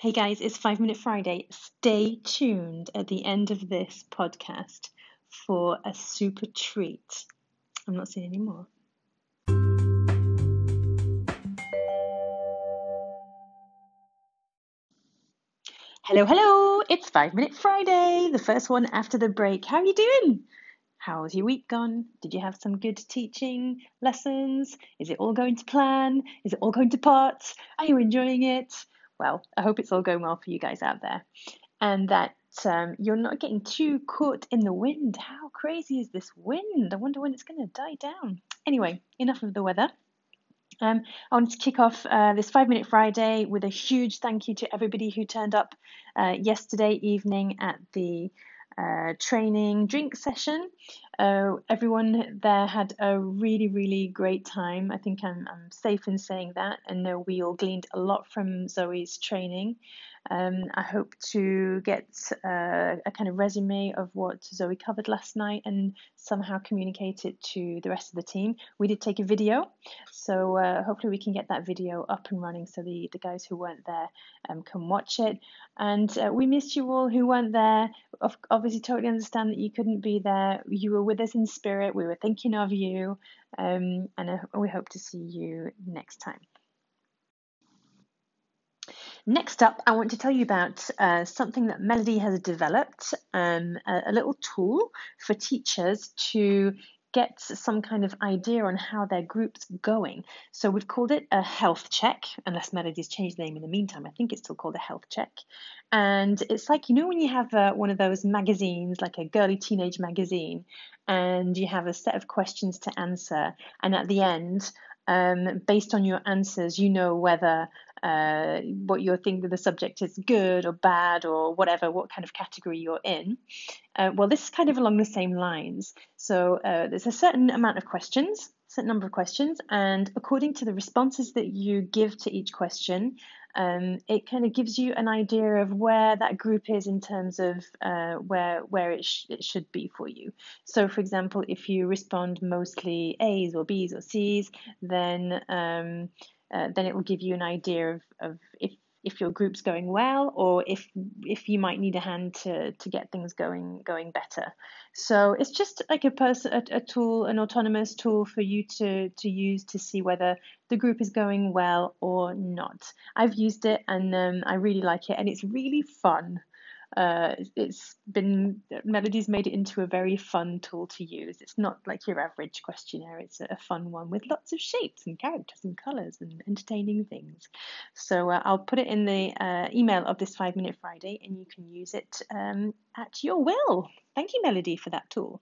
Hey guys, it's Five Minute Friday. Stay tuned at the end of this podcast for a super treat. I'm not saying any more. Hello, hello. It's Five Minute Friday, the first one after the break. How are you doing? How's your week gone? Did you have some good teaching lessons? Is it all going to plan? Is it all going to pot? Are you enjoying it? Well, I hope it's all going well for you guys out there and that um, you're not getting too caught in the wind. How crazy is this wind? I wonder when it's going to die down. Anyway, enough of the weather. Um, I wanted to kick off uh, this five minute Friday with a huge thank you to everybody who turned up uh, yesterday evening at the uh, training drink session. Uh, everyone there had a really, really great time. I think I'm, I'm safe in saying that. And uh, we all gleaned a lot from Zoe's training. Um, I hope to get uh, a kind of resume of what Zoe covered last night and somehow communicate it to the rest of the team. We did take a video, so uh, hopefully we can get that video up and running so the, the guys who weren't there um, can watch it. And uh, we missed you all who weren't there. Obviously, totally understand that you couldn't be there. You were with us in spirit. We were thinking of you, um, and uh, we hope to see you next time. Next up, I want to tell you about uh, something that Melody has developed um, a, a, little tool for teachers to get some kind of idea on how their group's going. So we've called it a health check, unless Melody's changed the name in the meantime. I think it's still called a health check. And it's like, you know, when you have uh, one of those magazines, like a girly teenage magazine, and you have a set of questions to answer, and at the end, um, based on your answers, you know whether uh, what you think that the subject is good or bad or whatever, what kind of category you're in. Uh, well, this is kind of along the same lines. So uh, there's a certain amount of questions, certain number of questions, and according to the responses that you give to each question, um, it kind of gives you an idea of where that group is in terms of uh, where where it, sh- it should be for you. So, for example, if you respond mostly A's or B's or C's, then um, uh, then it will give you an idea of, of if if your group's going well or if if you might need a hand to to get things going going better. So it's just like a person a, a tool an autonomous tool for you to to use to see whether the group is going well or not. I've used it and um, i really like it and it's really fun uh, it's been Melody's made it into a very fun tool to use. It's not like your average questionnaire. It's a fun one with lots of shapes and characters and colours and entertaining things. So uh, I'll put it in the uh, email of this Five Minute Friday, and you can use it um, at your will. Thank you, Melody, for that tool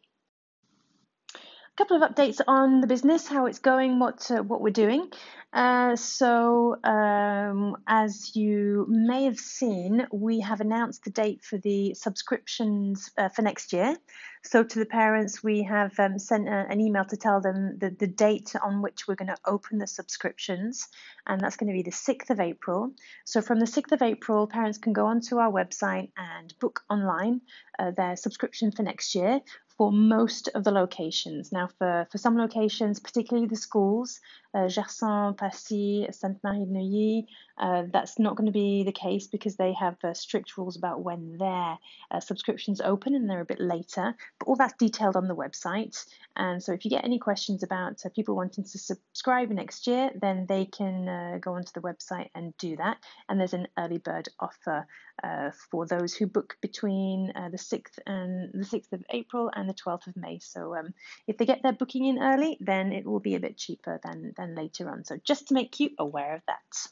couple of updates on the business, how it's going, what uh, what we're doing. Uh, so, um, as you may have seen, we have announced the date for the subscriptions uh, for next year. So, to the parents, we have um, sent a, an email to tell them the, the date on which we're going to open the subscriptions, and that's going to be the 6th of April. So, from the 6th of April, parents can go onto our website and book online uh, their subscription for next year for most of the locations. Now, for, for some locations, particularly the schools, uh, Gerson, Passy, Sainte Marie de Neuilly, uh, that's not going to be the case because they have uh, strict rules about when their uh, subscriptions open and they're a bit later. But all that's detailed on the website. And so if you get any questions about uh, people wanting to subscribe next year, then they can uh, go onto the website and do that. And there's an early bird offer for those who book between the 6th and the 6th of April and the 12th of May. So um, if they get their booking in early, then it will be a bit cheaper than, than later on. So just to make you aware of that.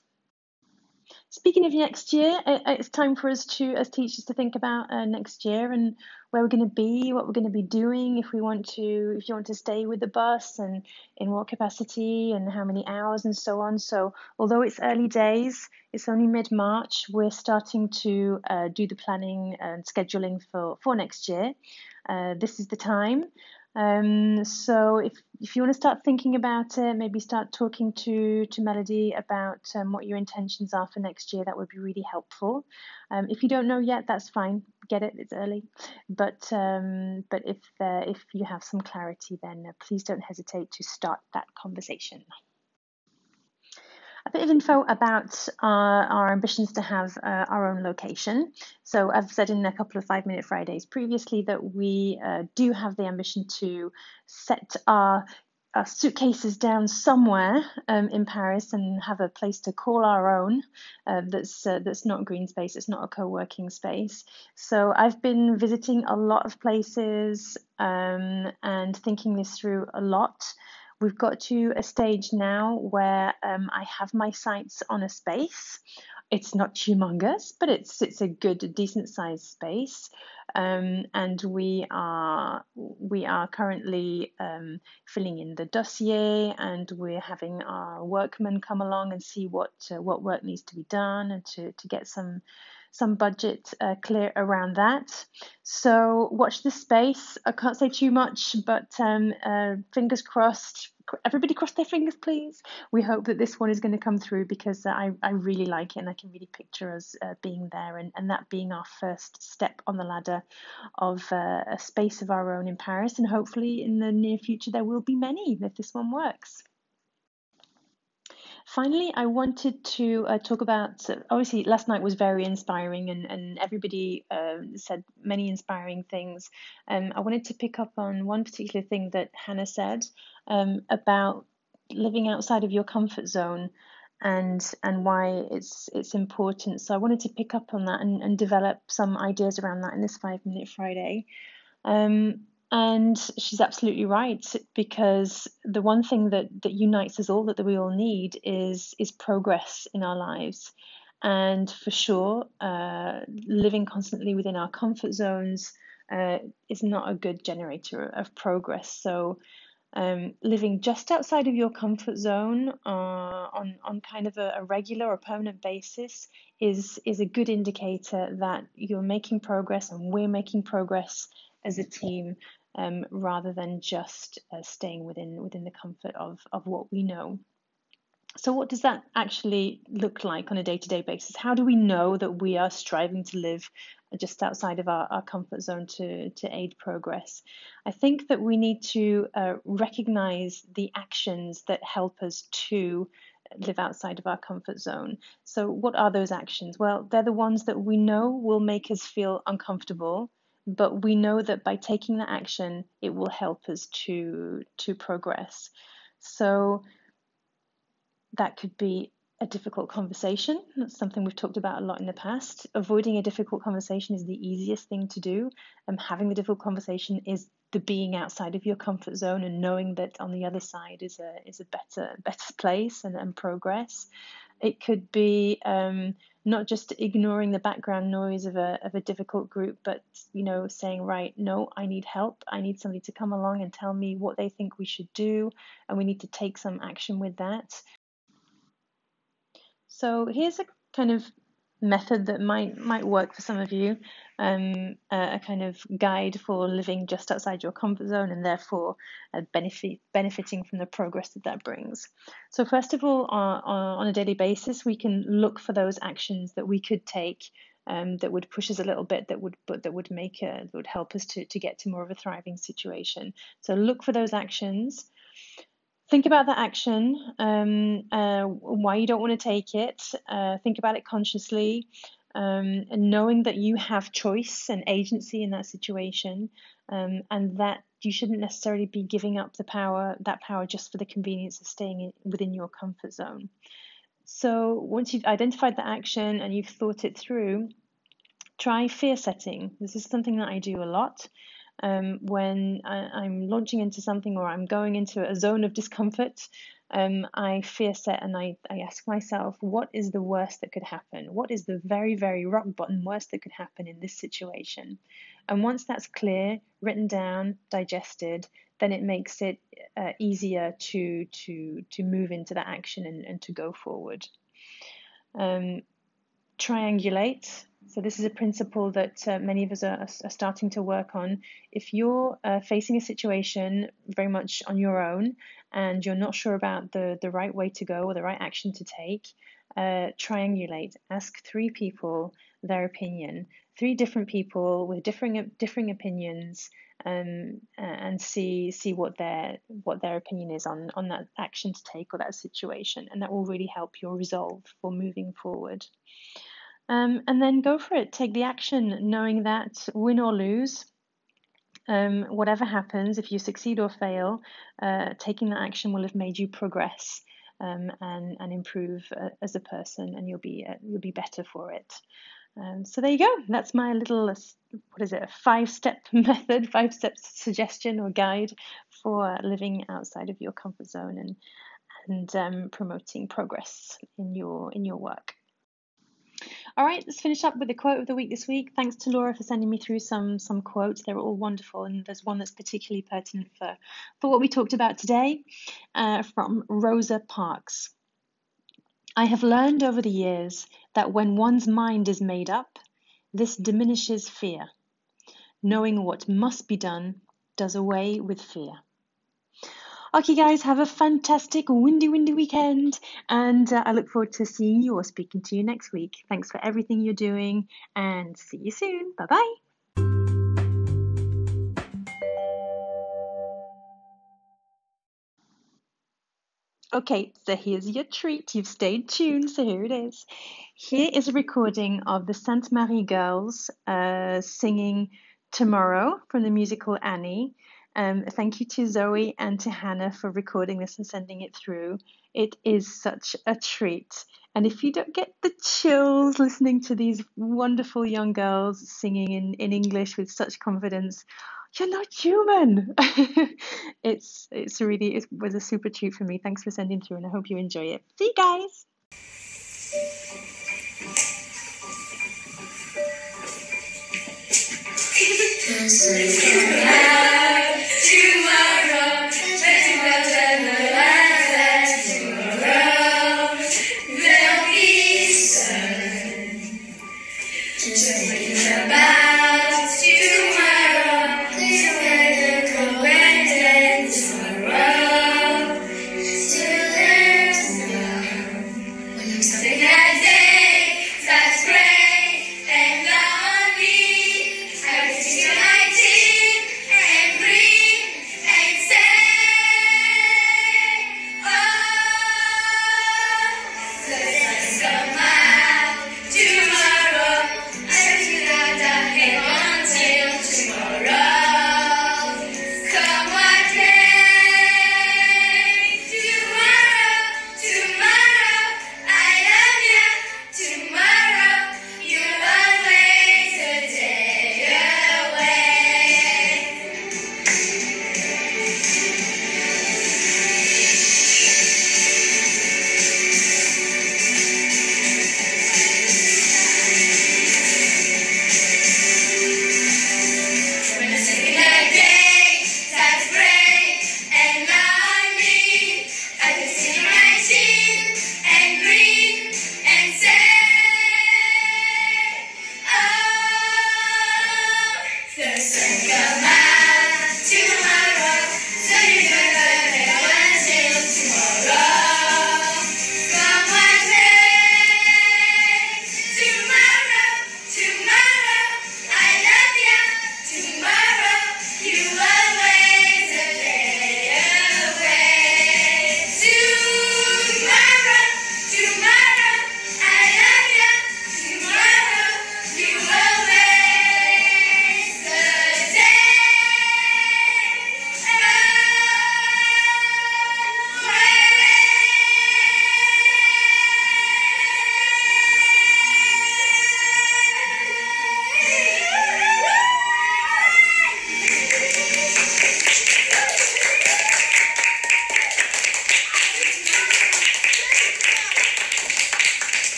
Speaking of next year, it's time for us to, as teachers, to think about uh, next year and where we're going to be, what we're going to be doing, if we want to, if you want to stay with the bus, and in what capacity, and how many hours, and so on. So, although it's early days, it's only mid March. We're starting to uh, do the planning and scheduling for for next year. Uh, this is the time. Um, so if if you want to start thinking about it, maybe start talking to to Melody about um, what your intentions are for next year. That would be really helpful. Um, if you don't know yet, that's fine. Get it; it's early. But um, but if uh, if you have some clarity, then uh, please don't hesitate to start that conversation. A bit of info about our, our ambitions to have uh, our own location. So, I've said in a couple of five minute Fridays previously that we uh, do have the ambition to set our our suitcases down somewhere um, in Paris and have a place to call our own. Uh, that's uh, that's not green space. It's not a co-working space. So I've been visiting a lot of places um, and thinking this through a lot. We've got to a stage now where um, I have my sights on a space. It's not humongous, but it's it's a good, decent sized space, um, and we are we are currently um, filling in the dossier, and we're having our workmen come along and see what uh, what work needs to be done, and to to get some some budget uh, clear around that. So watch this space. I can't say too much, but um, uh, fingers crossed. Everybody cross their fingers, please. We hope that this one is going to come through because uh, I, I really like it and I can really picture us uh, being there and, and that being our first step on the ladder of uh, a space of our own in Paris. And hopefully, in the near future, there will be many if this one works. Finally, I wanted to uh, talk about obviously, last night was very inspiring and, and everybody uh, said many inspiring things. Um, I wanted to pick up on one particular thing that Hannah said um, about living outside of your comfort zone and and why it's it's important. So I wanted to pick up on that and, and develop some ideas around that in this five minute Friday. Um, and she's absolutely right because the one thing that, that unites us all that, we all need is is progress in our lives. And for sure, uh, living constantly within our comfort zones uh, is not a good generator of progress. So, um, living just outside of your comfort zone uh, on on kind of a, a, regular or permanent basis is is a good indicator that you're making progress and we're making progress as a team um, rather than just uh, staying within within the comfort of of what we know. So, what does that actually look like on a day to day basis? How do we know that we are striving to live just outside of our, our comfort zone to, to aid progress? I think that we need to uh, recognize the actions that help us to live outside of our comfort zone. So, what are those actions? Well, they're the ones that we know will make us feel uncomfortable but we know that by taking that action it will help us to to progress. So that could be a difficult conversation. That's something we've talked about a lot in the past. Avoiding a difficult conversation is the easiest thing to do and having the difficult conversation is the being outside of your comfort zone and knowing that on the other side is a is a better better place and, and progress. It could be um, not just ignoring the background noise of a of a difficult group, but you know saying right, no, I need help. I need somebody to come along and tell me what they think we should do, and we need to take some action with that. So here's a kind of method that might might work for some of you um, a kind of guide for living just outside your comfort zone and therefore uh, benefit benefiting from the progress that that brings. So first of all, on, on a daily basis, we can look for those actions that we could take um, that would push us a little bit, that would but that would make a, that would help us to to get to more of a thriving situation. So look for those actions. Think about that action, um, uh, why you don't want to take it. Uh, think about it consciously um, and knowing that you have choice and agency in that situation, um, and that you shouldn't necessarily be giving up the power, that power, just for the convenience of staying in, within your comfort zone. So once you've identified the action and you've thought it through, try fear setting. This is something that I do a lot. Um, when I, am launching into something or I'm going into a zone of discomfort, um, I fear set and I, I ask myself, what is the worst that could happen? What is the very, very rock bottom worst that could happen in this situation? And once that's clear, written down, digested, then it makes it uh, easier to, to, to move into that action and, and to go forward. Um, triangulate. So, this is a principle that uh, many of us are, are, starting to work on. If you're uh, facing a situation very much on your own and you're not sure about the, the right way to go or the right action to take, uh, triangulate. Ask three people their opinion, three different people with differing differing opinions, um, and see see what their what their opinion is on on that action to take or that situation, and that will really help your resolve for moving forward. Um, and then go for it. Take the action, knowing that win or lose, um, whatever happens, if you succeed or fail, uh, taking that action will have made you progress um, and and improve uh, as a person, and you'll be uh, you'll be better for it. Um, so there you go. That's my little what is it? A five step method, five step suggestion or guide for living outside of your comfort zone and and um, promoting progress in your in your work. All right, let's finish up with the quote of the week this week. Thanks to Laura for sending me through some some quotes. They're all wonderful, and there's one that's particularly pertinent for for what we talked about today, uh, from Rosa Parks. I have learned over the years that when one's mind is made up, this diminishes fear. Knowing what must be done does away with fear. Okay, guys, have a fantastic windy, windy weekend, and uh, I look forward to seeing you or speaking to you next week. Thanks for everything you're doing, and see you soon. Bye bye. Okay, so here's your treat. You've stayed tuned, so here it is. Here is a recording of the Sainte Marie Girls uh, singing Tomorrow from the musical Annie. Um, thank you to Zoe and to Hannah for recording this and sending it through. It is such a treat. And if you don't get the chills listening to these wonderful young girls singing in, in English with such confidence, you're not human. it's it's really it was a super treat for me. Thanks for sending through, and I hope you enjoy it. See you guys. Thinking